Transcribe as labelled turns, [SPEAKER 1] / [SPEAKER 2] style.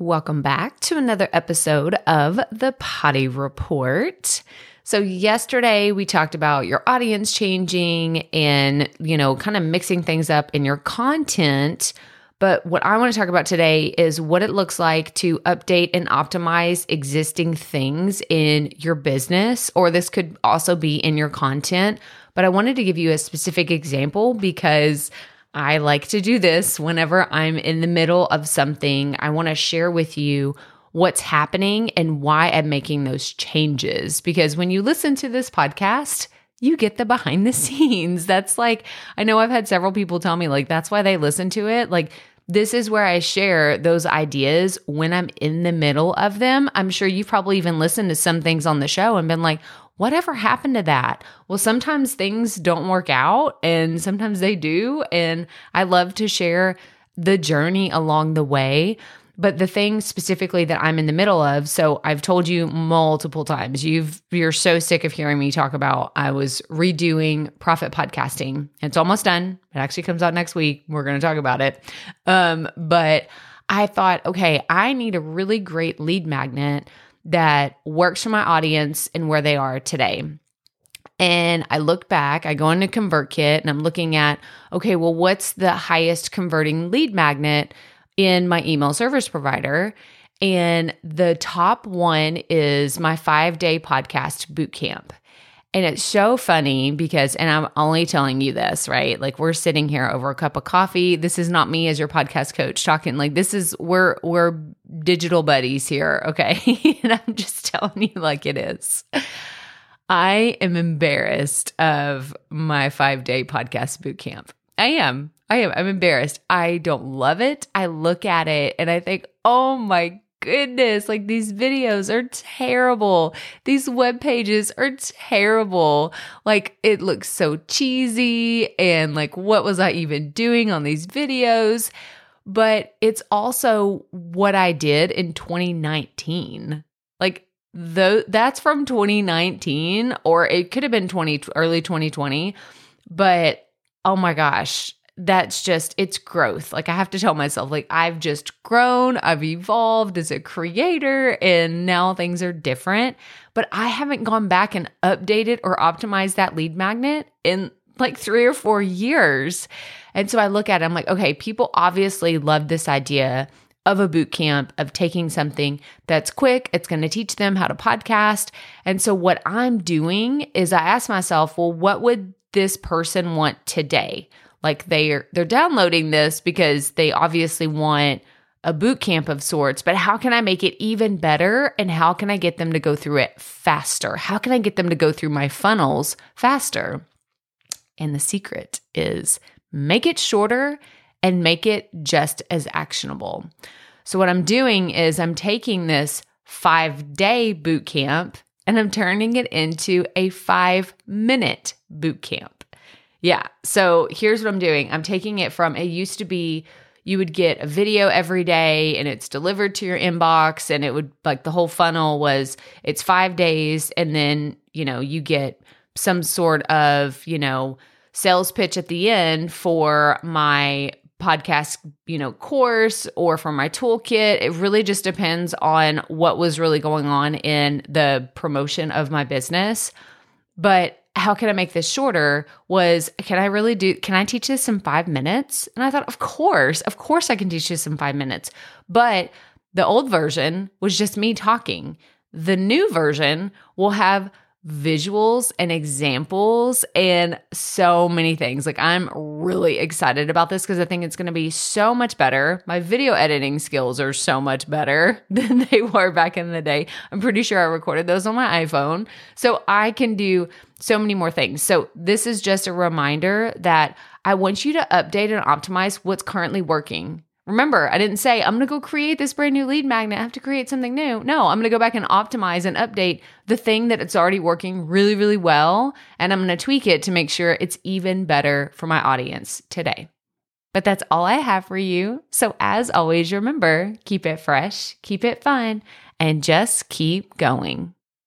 [SPEAKER 1] Welcome back to another episode of the Potty Report. So, yesterday we talked about your audience changing and, you know, kind of mixing things up in your content. But what I want to talk about today is what it looks like to update and optimize existing things in your business, or this could also be in your content. But I wanted to give you a specific example because I like to do this whenever I'm in the middle of something. I want to share with you what's happening and why I'm making those changes. Because when you listen to this podcast, you get the behind the scenes. That's like, I know I've had several people tell me, like, that's why they listen to it. Like, this is where I share those ideas when I'm in the middle of them. I'm sure you've probably even listened to some things on the show and been like, whatever happened to that? Well, sometimes things don't work out and sometimes they do. And I love to share the journey along the way. But the thing specifically that I'm in the middle of, so I've told you multiple times, you've you're so sick of hearing me talk about I was redoing profit podcasting. It's almost done. It actually comes out next week. We're going to talk about it. Um, but I thought, okay, I need a really great lead magnet that works for my audience and where they are today. And I look back, I go into ConvertKit and I'm looking at, okay, well, what's the highest converting lead magnet in my email service provider? And the top one is my five day podcast boot camp. And it's so funny because, and I'm only telling you this, right? Like we're sitting here over a cup of coffee. This is not me as your podcast coach talking. Like this is we're we're digital buddies here, okay? and I'm just telling you like it is. I am embarrassed of my five day podcast boot camp. I am. I am. I'm embarrassed. I don't love it. I look at it and I think, oh my goodness, like these videos are terrible. These web pages are terrible. Like it looks so cheesy and like what was I even doing on these videos? But it's also what I did in 2019. Like though that's from 2019 or it could have been 20 early 2020. But oh my gosh, that's just it's growth. Like I have to tell myself like I've just grown, I've evolved as a creator and now things are different, but I haven't gone back and updated or optimized that lead magnet in like 3 or 4 years. And so I look at it I'm like, okay, people obviously love this idea of a boot camp of taking something that's quick, it's going to teach them how to podcast. And so what I'm doing is I ask myself, well, what would this person want today? Like they're they're downloading this because they obviously want a boot camp of sorts, but how can I make it even better and how can I get them to go through it faster? How can I get them to go through my funnels faster? And the secret is make it shorter and make it just as actionable. So what I'm doing is I'm taking this 5-day boot camp and I'm turning it into a 5-minute boot camp. Yeah. So here's what I'm doing I'm taking it from it used to be you would get a video every day and it's delivered to your inbox and it would like the whole funnel was it's 5 days and then, you know, you get some sort of, you know, sales pitch at the end for my podcast, you know, course or for my toolkit. It really just depends on what was really going on in the promotion of my business. But how can I make this shorter was can I really do can I teach this in 5 minutes? And I thought of course, of course I can teach this in 5 minutes. But the old version was just me talking. The new version will have visuals and examples and so many things. Like I'm really excited about this because I think it's going to be so much better. My video editing skills are so much better than they were back in the day. I'm pretty sure I recorded those on my iPhone. So I can do so many more things. So this is just a reminder that I want you to update and optimize what's currently working. Remember, I didn't say I'm going to go create this brand new lead magnet. I have to create something new. No, I'm going to go back and optimize and update the thing that it's already working really, really well. And I'm going to tweak it to make sure it's even better for my audience today. But that's all I have for you. So, as always, remember keep it fresh, keep it fun, and just keep going.